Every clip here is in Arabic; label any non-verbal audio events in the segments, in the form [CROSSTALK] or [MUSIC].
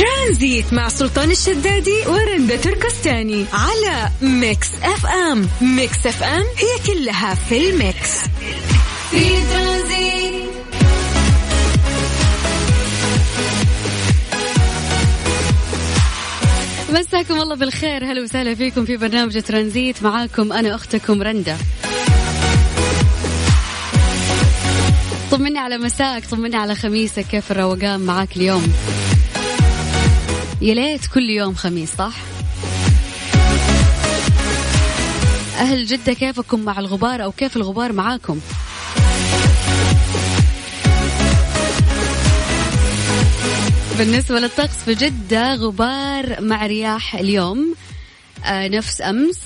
ترانزيت مع سلطان الشدادي ورندا تركستاني على Mix FM. Mix FM هي كلها في ال mix. في ترانزيت. مساكم الله بالخير. هلا وسهلا فيكم في برنامج ترانزيت. معاكم أنا أختكم رندا. طمني على مساك طمني على خميسك. كيف الروقان معاك اليوم؟ يا ليت كل يوم خميس صح؟ أهل جدة كيفكم مع الغبار أو كيف الغبار معاكم؟ بالنسبة للطقس في جدة غبار مع رياح اليوم آه نفس أمس.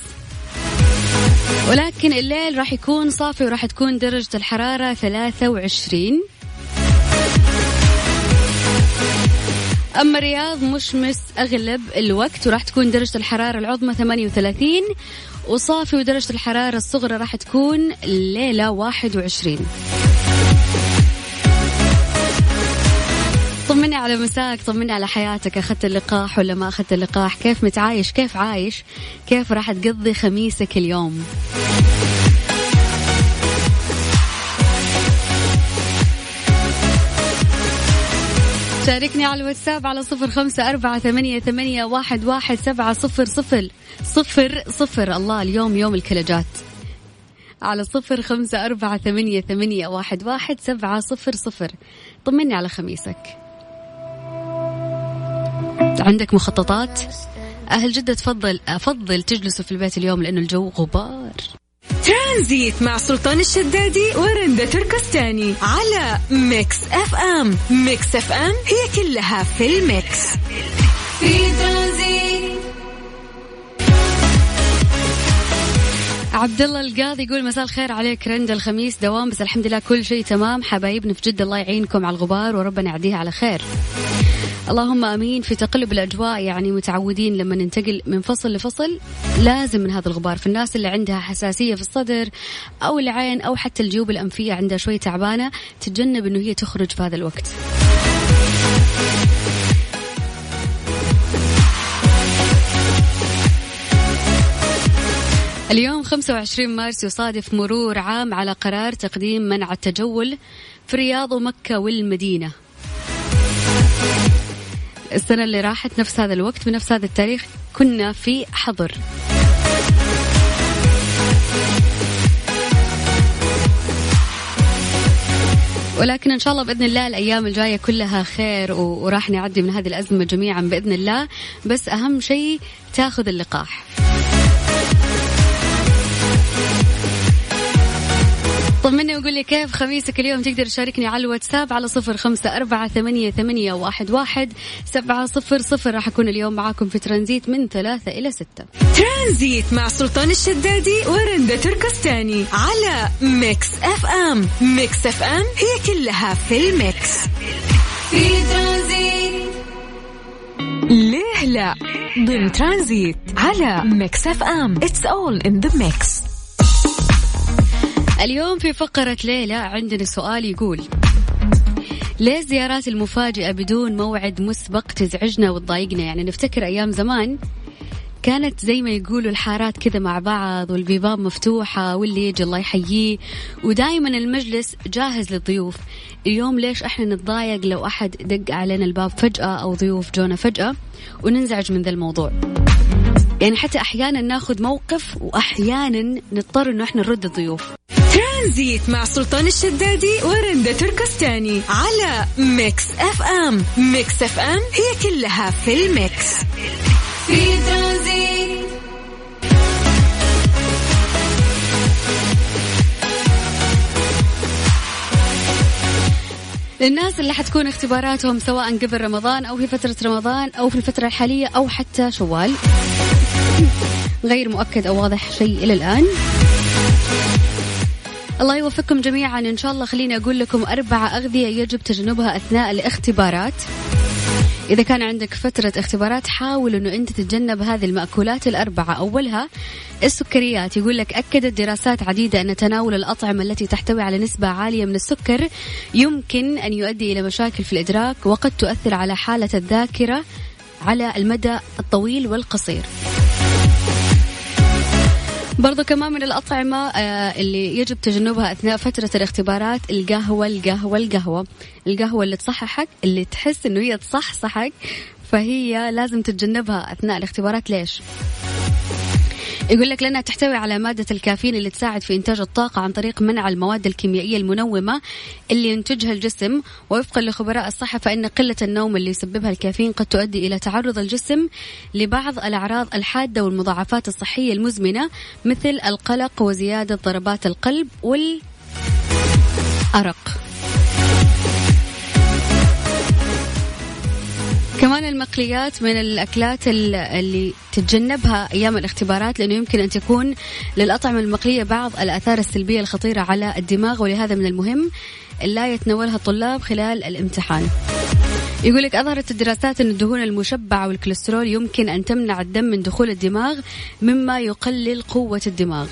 ولكن الليل راح يكون صافي وراح تكون درجة الحرارة 23 أما الرياض مشمس أغلب الوقت وراح تكون درجة الحرارة العظمى 38 وصافي ودرجة الحرارة الصغرى راح تكون الليلة 21 طمني على مساك طمني على حياتك. أخذت اللقاح ولا ما أخذت اللقاح؟ كيف متعايش؟ كيف عايش؟ كيف راح تقضي خميسك اليوم؟ شاركني على الواتساب على صفر خمسة أربعة ثمانية, ثمانية واحد, واحد سبعة صفر صفر. صفر صفر. الله اليوم يوم الكلجات. على صفر خمسة أربعة ثمانية, ثمانية واحد, واحد سبعة صفر صفر. طمني على خميسك. عندك مخططات؟ أهل جدة تفضل أفضل تجلسوا في البيت اليوم لأنه الجو غبار. ترانزيت مع سلطان الشدادي ورندا تركستاني على Mix FM. Mix FM هي كلها في ال mix. في ترانزيت. عبد الله القاضي يقول مساء الخير عليك رندا الخميس. دوام بس الحمد لله كل شيء تمام. حبايبنا في جدة الله يعينكم على الغبار وربنا يعديها على خير. اللهم آمين. في تقلب الأجواء يعني متعودين لما ننتقل من فصل لفصل لازم من هذا الغبار. في الناس اللي عندها حساسية في الصدر أو العين أو حتى الجيوب الأنفية عندها شوي تعبانة تتجنب إنه هي تخرج في هذا الوقت. اليوم 25 مارس يصادف مرور عام على قرار تقديم منع التجول في الرياض ومكة والمدينة. السنة اللي راحت نفس هذا الوقت بنفس هذا التاريخ كنا في حظر. ولكن إن شاء الله بإذن الله الأيام الجاية كلها خير وراح نعدي من هذه الأزمة جميعا بإذن الله. بس أهم شيء تاخذ اللقاح. طمني وقول لي كيف خميسك اليوم؟ تقدر تشاركني على الواتساب على صفر خمسة أربعة ثمانية, ثمانية واحد, واحد سبعة صفر صفر. راح أكون اليوم معاكم في ترانزيت من ثلاثة إلى ستة. ترانزيت مع سلطان الشدادي ورندا تركستاني على Mix FM. Mix FM هي كلها في ال mix. في ترانزيت. ليه لا؟ ضمن ترانزيت على Mix FM. It's all in the mix. اليوم في فقرة ليلى عندنا سؤال يقول ليه الزيارات المفاجئة بدون موعد مسبق تزعجنا وتضايقنا؟ يعني نفتكر أيام زمان كانت زي ما يقولوا الحارات كذا مع بعض والبيبان مفتوحة واللي يجي الله يحييه ودائما المجلس جاهز للضيوف. اليوم ليش إحنا نتضايق لو أحد دق علينا الباب فجأة أو ضيوف جونا فجأة وننزعج من ذا الموضوع؟ يعني حتى أحيانا ناخذ موقف وأحيانا نضطر إنه إحنا نرد الضيوف. ترانزيت مع سلطان الشدادي ورندا تركستاني على Mix FM. Mix FM هي كلها في ال mix. في ترانزيت. للناس اللي حتكون اختباراتهم سواء قبل رمضان أو في فترة رمضان أو في الفترة الحالية أو حتى شوال. غير مؤكد أو واضح شيء إلى الآن. الله يوفقكم جميعا. إن شاء الله خليني أقول لكم أربع أغذية يجب تجنبها أثناء الاختبارات. إذا كان عندك فترة اختبارات حاول أنه أنت تتجنب هذه المأكولات الأربعة. أولها السكريات. يقول لك أكدت دراسات عديدة أن تناول الأطعمة التي تحتوي على نسبة عالية من السكر يمكن أن يؤدي إلى مشاكل في الإدراك وقد تؤثر على حالة الذاكرة على المدى الطويل والقصير. برضو كمان من الأطعمة آه، اللي يجب تجنبها أثناء فترة الاختبارات القهوة القهوة القهوة القهوة اللي تصححك اللي تحس إنه هي تصحصحك فهي لازم تتجنبها أثناء الاختبارات ليش؟ يقول لك لأنها تحتوي على مادة الكافيين اللي تساعد في إنتاج الطاقة عن طريق منع المواد الكيميائية المنومة اللي ينتجها الجسم. ووفقا لخبراء الصحة فإن قلة النوم اللي يسببها الكافيين قد تؤدي إلى تعرض الجسم لبعض الأعراض الحادة والمضاعفات الصحية المزمنة مثل القلق وزيادة ضربات القلب والأرق. كمان المقليات من الأكلات اللي تتجنبها أيام الاختبارات لأنه يمكن أن تكون للأطعمة المقلية بعض الآثار السلبية الخطيرة على الدماغ ولهذا من المهم لا يتناولها الطلاب خلال الامتحان. يقول لك أظهرت الدراسات أن الدهون المشبعة والكوليسترول يمكن أن تمنع الدم من دخول الدماغ مما يقلل قوة الدماغ.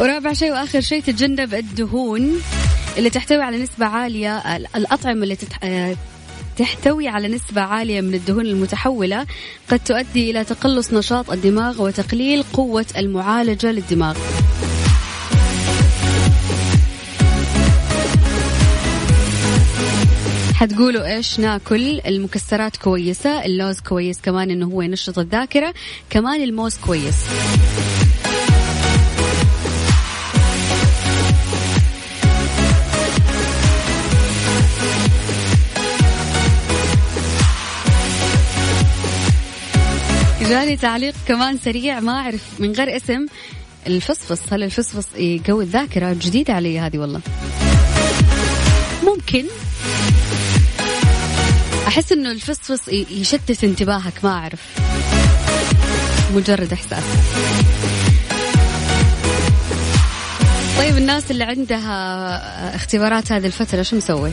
ورابع شيء وآخر شيء تتجنب الدهون. اللي تحتوي على نسبة عالية الأطعمة اللي تتح... آه، تحتوي على نسبة عالية من الدهون المتحولة قد تؤدي إلى تقلص نشاط الدماغ وتقليل قوة المعالجة للدماغ. حتقولوا إيش؟ ناكل المكسرات كويسة اللوز كويس كمان إنه هو ينشط الذاكرة كمان الموز كويس. جاني تعليق كمان سريع ما أعرف من غير اسم الفصفص هل الفصفص يقوي الذاكرة جديدة علي هذه؟ والله. ممكن. أحس إنه الفصفص يشتت انتباهك ما أعرف. مجرد إحساس. طيب الناس اللي عندها اختبارات هذه الفترة شو مسوي؟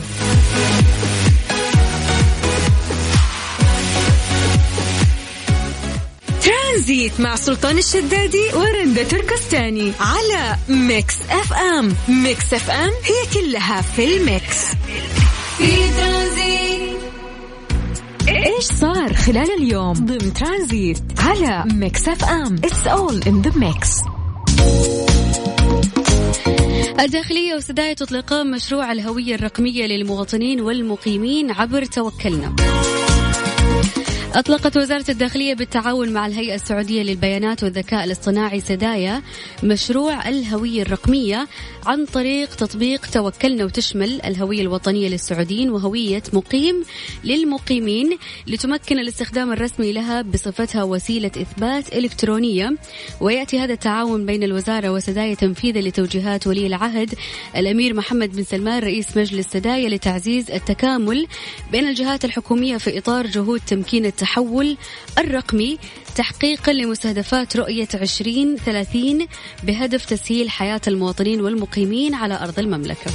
ترانزيت مع سلطان الشدادي ورندا تركستاني على Mix FM. Mix FM هي كلها في ال mix. في ترانزيت إيش صار خلال اليوم ضمن ترانزيت على Mix FM؟ It's all in the mix الداخلية وسدايا تطلقان مشروع الهوية الرقمية للمواطنين والمقيمين عبر توكلنا. أطلقت وزارة الداخلية بالتعاون مع الهيئة السعودية للبيانات والذكاء الاصطناعي سدايا مشروع الهوية الرقمية عن طريق تطبيق توكلنا وتشمل الهوية الوطنية للسعوديين وهوية مقيم للمقيمين لتمكن الاستخدام الرسمي لها بصفتها وسيلة إثبات إلكترونية. ويأتي هذا التعاون بين الوزارة وسدايا تنفيذا لتوجيهات ولي العهد الأمير محمد بن سلمان رئيس مجلس سدايا لتعزيز التكامل بين الجهات الحكومية في إطار جهود تمكين التحول الرقمي تحقيقا لمستهدفات رؤية 2030 بهدف تسهيل حياة المواطنين والمقيمين على أرض المملكة.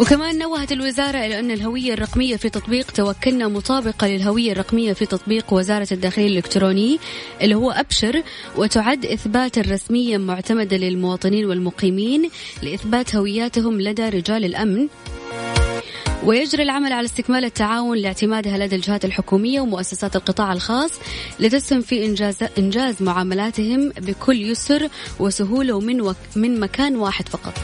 وكمان نوهت الوزارة إلى أن الهوية الرقمية في تطبيق توكلنا مطابقة للهوية الرقمية في تطبيق وزارة الداخلية الإلكتروني اللي هو أبشر وتعد إثبات رسميا معتمدة للمواطنين والمقيمين لإثبات هوياتهم لدى رجال الأمن ويجري العمل على استكمال التعاون لاعتمادها لدى الجهات الحكومية ومؤسسات القطاع الخاص لتسهم في إنجاز, إنجاز معاملاتهم بكل يسر وسهولة ومن وك من مكان واحد فقط.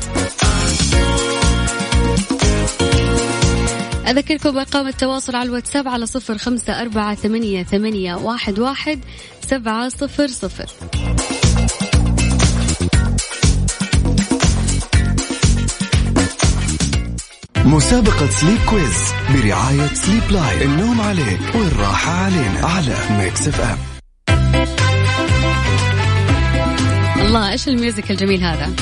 أذكركم بأرقام التواصل على الواتساب على صفر خمسة أربعة ثمانية, ثمانية واحد, واحد سبعة صفر صفر. مسابقة Sleep Quiz برعاية Sleep Line النوم عليك والراحة علينا. على Mix FM الله إيش ال music الجميل هذا؟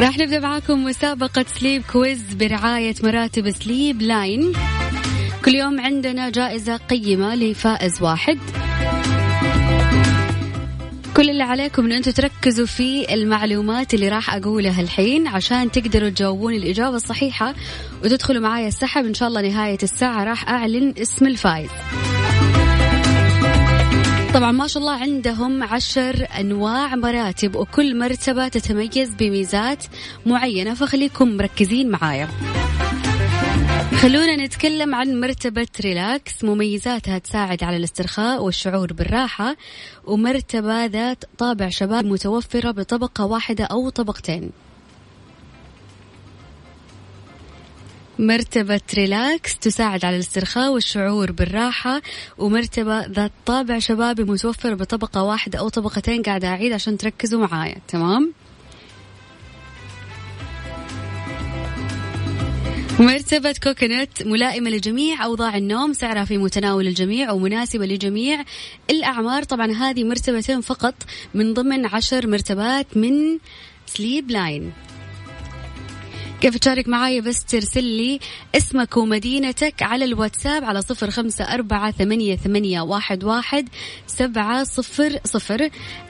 راح نبدأ معاكم مسابقة Sleep Quiz برعاية مراتب Sleep Line كل يوم عندنا جائزة قيمة لفائز واحد. كل اللي عليكم إن أنتم تركزوا في المعلومات اللي راح أقولها الحين عشان تقدروا تجاوبون الإجابة الصحيحة وتدخلوا معايا السحب. إن شاء الله نهاية الساعة راح أعلن اسم الفائز. طبعا ما شاء الله عندهم عشر أنواع مراتب وكل مرتبة تتميز بميزات معينة فخليكم مركزين معايا. خلونا نتكلم عن مرتبة Relax. مميزاتها تساعد على الاسترخاء والشعور بالراحة ومرتبة ذات طابع شباب متوفرة بطبقة واحدة أو طبقتين. مرتبة Relax تساعد على الاسترخاء والشعور بالراحة ومرتبة ذات طابع شبابي متوفر بطبقة واحدة أو طبقتين. قاعدة أعيد عشان تركزوا معايا. تمام؟ مرتبة كوكونات ملائمة لجميع أوضاع النوم سعرها في متناول الجميع ومناسبة لجميع الأعمار. طبعا هذه مرتبتين فقط من ضمن عشر مرتبات من سليب لاين كيف تشارك معاي بس ترسل لي اسمك ومدينتك على الواتساب على صفر خمسة أربعة ثمانية, ثمانية واحد, واحد سبعة صفر صفر.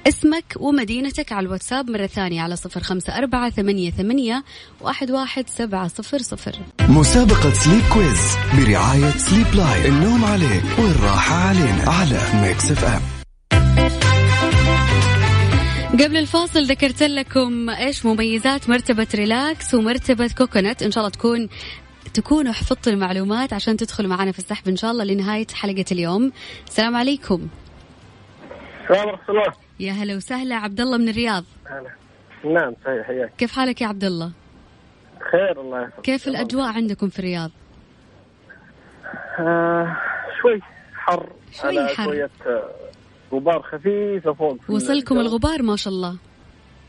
اسمك ومدينتك على الواتساب مرة ثانية على صفر خمسة أربعة ثمانية, ثمانية واحد, واحد سبعة صفر صفر. مسابقة Sleep Quiz برعاية Sleep Line النوم عليك والراحة علينا على Mix FM قبل الفاصل ذكرت لكم إيش مميزات مرتبة Relax ومرتبة Coconut. إن شاء الله تكون تكونوا حفظتوا المعلومات عشان تدخلوا معنا في السحب إن شاء الله لنهاية حلقة اليوم. السلام عليكم. السلام ورحمة الله. يا هلا وسهلا. عبد الله من الرياض. هلا. نعم صحيح حياك. كيف حالك يا عبد الله؟ خير الله يحفظك. كيف الأجواء عندكم في الرياض؟ آه شوي حر. شوي حر. شوية آه، غبار خفيفة فوق وصلكم. الغبار ما شاء الله.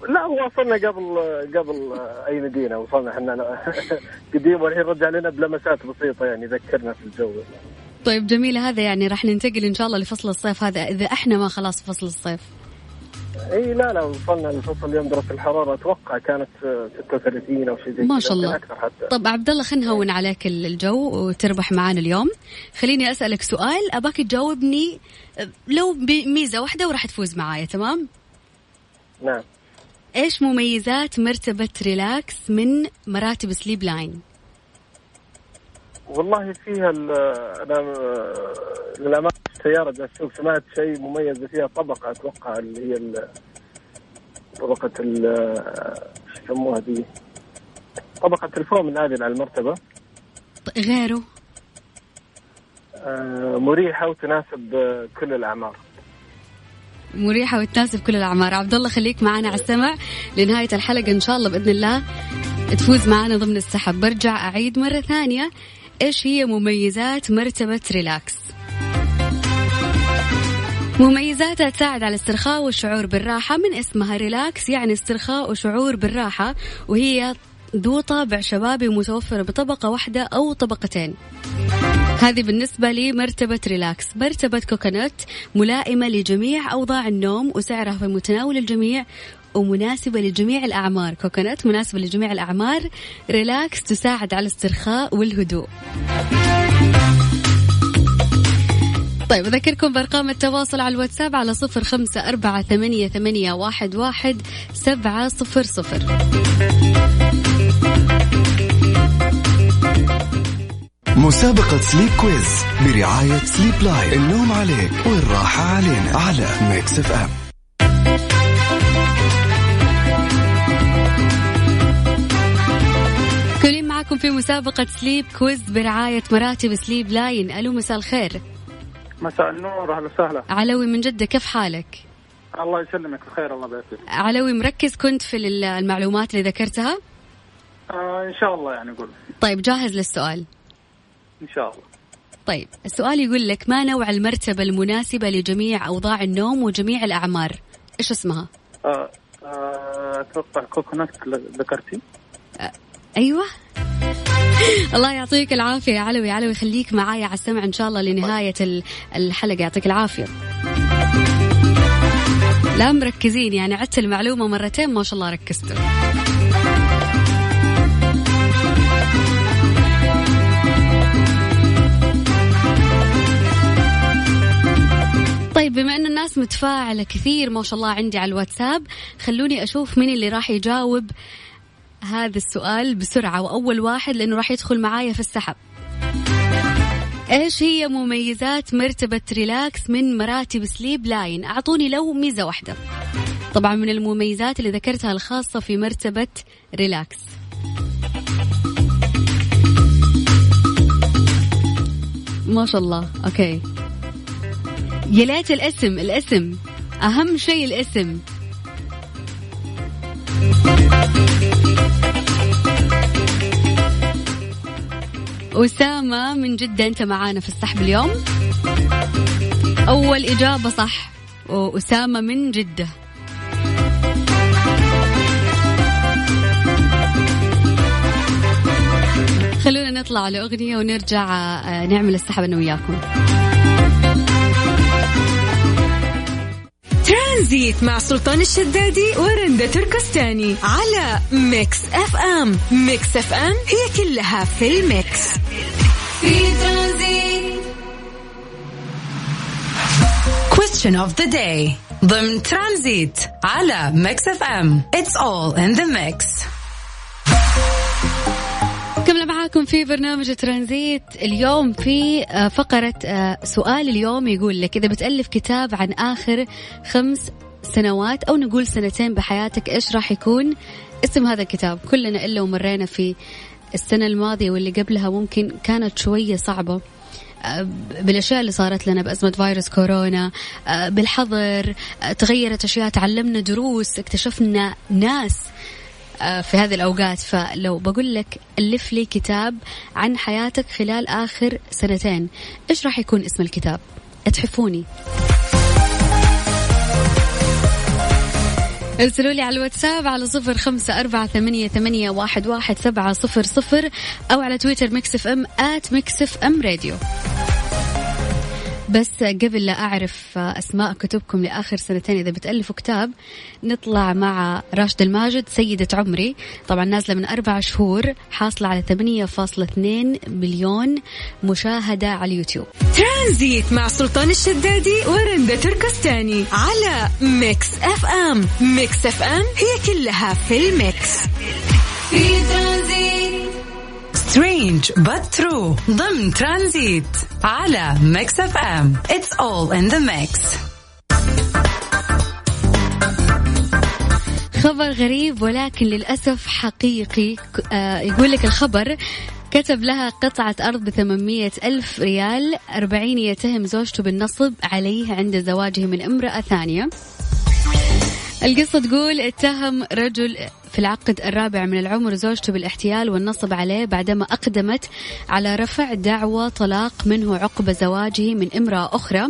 لا وصلنا قبل قبل أي مدينة وصلنا إحنا. [LAUGHS] قديم والحين رجع لنا بلمسات بسيطة يعني ذكرنا في الجو. طيب جميل هذا يعني راح ننتقل إن شاء الله لفصل الصيف هذا. إذا إحنا ما خلاص فصل الصيف. إي لا لا وصلنا لفصل اليوم درجة الحرارة. أتوقع كانت آه، 36 أو شيء زي ما شاء الله. أكثر حتى. طب عبد الله خلينا نهون عليك ال- الجو وتربح معانا اليوم. خليني أسألك سؤال. أباك تجاوبني لو بميزة واحدة وراح تفوز معايا تمام؟ نعم. إيش مميزات مرتبة Relax من مراتب Sleep Line؟ والله فيها ال- أنا آه، للأمانة السيارة جالس اسوق سمعت شيء مميز فيها طبقة أتوقع اللي هي طبقة ال إيش يسموها دي؟ طبقة الفوم نازل على المرتبة. غيره؟ آه، مريحة وتناسب آه، كل الأعمار. مريحة وتناسب كل الأعمار. عبد الله خليك معنا على السمع لنهاية الحلقة إن شاء الله بإذن الله تفوز معنا ضمن السحب. برجع أعيد مرة ثانية. إيش هي مميزات مرتبة Relax؟ مميزاتها تساعد على الاسترخاء والشعور بالراحة من اسمها relax يعني استرخاء وشعور بالراحة وهي ذو طابع شبابي متوفرة بطبقة واحدة أو طبقتين. هذه بالنسبة لمرتبة Relax. مرتبة Coconut ملائمة لجميع أوضاع النوم وسعرها في متناول الجميع ومناسبة لجميع الأعمار. Coconut مناسبة لجميع الأعمار. Relax تساعد على الاسترخاء والهدوء. طيب أذكركم بأرقام التواصل على الواتساب على صفر خمسة أربعة ثمانية, ثمانية واحد, واحد سبعة صفر صفر. مسابقة Sleep Quiz برعاية Sleep Line النوم عليك والراحة علينا على Mix FM معكم في مسابقة Sleep Quiz برعاية مراتب Sleep Line ألو مساء الخير مساء النور أهلا وسهلا علوي من جدة كيف حالك؟ الله يسلمك بخير الله يبارك علوي مركز كنت في ال- المعلومات اللي ذكرتها؟ آه إن شاء الله يعني قول طيب جاهز للسؤال إن شاء الله طيب السؤال يقول لك ما نوع المرتبة المناسبة لجميع أوضاع النوم وجميع الأعمار؟ إيش اسمها؟ آه آه أتوقع كوكونات ذكرتي أيوة. [LAUGHS] الله يعطيك العافية يا علوي. علوي خليك معايا على السمع إن شاء الله لنهاية ال- الحلقة. يعطيك العافية. لا مركزين يعني عدت المعلومة مرتين ما شاء الله ركزتوا. طيب بما إن الناس متفاعلة كثير ما شاء الله عندي على الواتساب خلوني أشوف مين اللي راح يجاوب هذا السؤال بسرعة وأول واحد لأنه راح يدخل معايا في السحب. إيش هي مميزات مرتبة Relax من مراتب Sleep Line؟ أعطوني لو ميزة واحدة. طبعا من المميزات اللي ذكرتها الخاصة في مرتبة Relax. ما شاء الله. أوكي. يا ليت الاسم الاسم. أهم شيء الاسم. أسامة من جدة أنت معانا في السحب اليوم. أول إجابة صح وأسامة من جدة. خلونا نطلع لأغنية ونرجع آه، نعمل السحب أنا وياكم. ترانزيت مع سلطان الشدادي ورندا تركستاني على Mix FM. Mix FM هي كلها في ال mix. في Tranzit. Question of the day. ضمن ترانزيت على Mix FM. It's all in the mix. كمل معاكم في برنامج ترانزيت. اليوم في آه، فقرة آه، سؤال اليوم يقول لك إذا بتألف كتاب عن آخر خمس سنوات أو نقول سنتين بحياتك إيش راح يكون؟ اسم هذا الكتاب. كلنا إلا ومرينا في السنة الماضية واللي قبلها ممكن كانت شوية صعبة. آه، بالأشياء اللي صارت لنا بأزمة فيروس كورونا بالحظر تغيرت أشياء تعلمنا دروس اكتشفنا ناس في هذه الأوقات. فلو بقول لك ألف لي كتاب عن حياتك خلال آخر سنتين إيش راح يكون اسم الكتاب؟ اتحفوني ارسلوا لي على الواتساب على صفر خمسة أربعة ثمانية, ثمانية واحد, واحد سبعة صفر صفر أو على تويتر Mix FM at Mix FM Radio. بس قبل لا أعرف أسماء كتبكم لآخر سنتين إذا بتألفوا كتاب نطلع مع راشد الماجد سيدة عمري. طبعا نازلة من أربع شهور حاصلة على 8.2 مليون مشاهدة على اليوتيوب. ترانزيت مع سلطان الشدادي ورندا تركستاني على Mix FM. Mix FM هي كلها في ال mix. في Tranzit strange but true. ضمن ترانزيت على Mix FM It's all in the mix. خبر غريب ولكن للأسف حقيقي. آه يقول لك الخبر كتب لها قطعة أرض بثمانمية ألف ريال أربعين يتهم زوجته بالنصب عليه عند زواجه من امرأة ثانية. القصة تقول اتهم رجل في العقد الرابع من العمر زوجته بالاحتيال والنصب عليه بعدما أقدمت على رفع دعوى طلاق منه عقب زواجه من امرأة أخرى.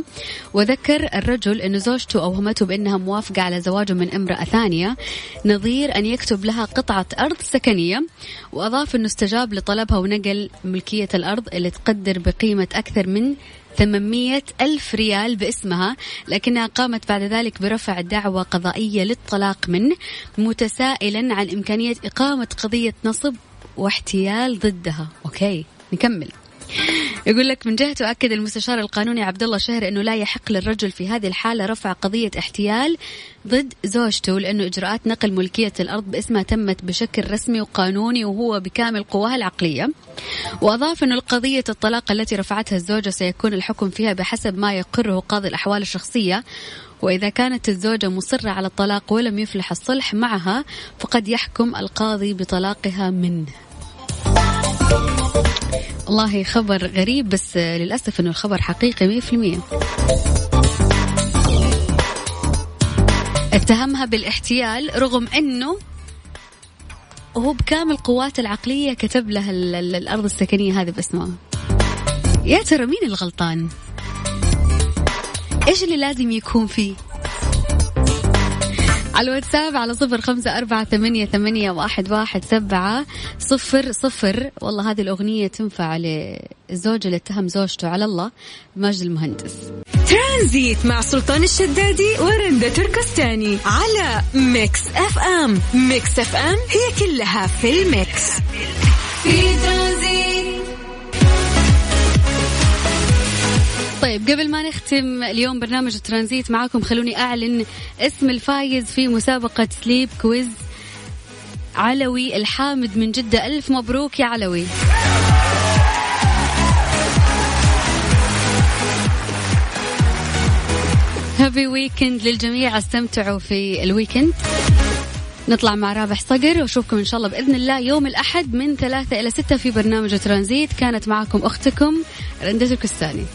وذكر الرجل أن زوجته أوهمته بأنها موافقة على زواجه من امرأة ثانية. نظير أن يكتب لها قطعة أرض سكنية. وأضاف أنه استجاب لطلبها ونقل ملكية الأرض اللي تقدر بقيمة أكثر من 800 ألف ريال باسمها لكنها قامت بعد ذلك برفع دعوى قضائية للطلاق منه متسائلا عن إمكانية إقامة قضية نصب واحتيال ضدها. أوكي نكمل. يقول لك من جهته أكد المستشار القانوني عبد الله شهر أنه لا يحق للرجل في هذه الحالة رفع قضية احتيال ضد زوجته لأنه إجراءات نقل ملكية الأرض باسمها تمت بشكل رسمي وقانوني وهو بكامل قواها العقلية. وأضاف أنه القضية الطلاق التي رفعتها الزوجة سيكون الحكم فيها بحسب ما يقره قاضي الأحوال الشخصية. وإذا كانت الزوجة مصرة على الطلاق ولم يفلح الصلح معها فقد يحكم القاضي بطلاقها منه. والله خبر غريب بس للأسف أنه الخبر حقيقي مية في المية. اتهمها بالاحتيال رغم أنه وهو بكامل قواته العقلية كتب لها الأرض السكنية هذه باسمها يا ترى مين الغلطان؟ إيش اللي لازم يكون فيه؟ على الواتساب على صفر خمسة أربعة ثمانية, ثمانية واحد, واحد سبعة صفر صفر. والله هذه الأغنية تنفع للزوج اللي اتهم زوجته على الله ماجد المهندس. ترانزيت مع سلطان الشدادي ورندا تركستاني على Mix FM. Mix FM هي كلها في ال mix. في ترانزيت. طيب قبل ما نختم اليوم برنامج الترانزيت معاكم خلوني أعلن اسم الفايز في مسابقة Sleep quiz علوي الحامد من جدة. ألف مبروك يا علوي. happy weekend للجميع. استمتعوا في ال weekend نطلع مع رابح صقر وأشوفكم إن شاء الله بإذن الله يوم الأحد من ثلاثة إلى ستة في برنامج ترانزيت. كانت معكم أختكم رندا تركستاني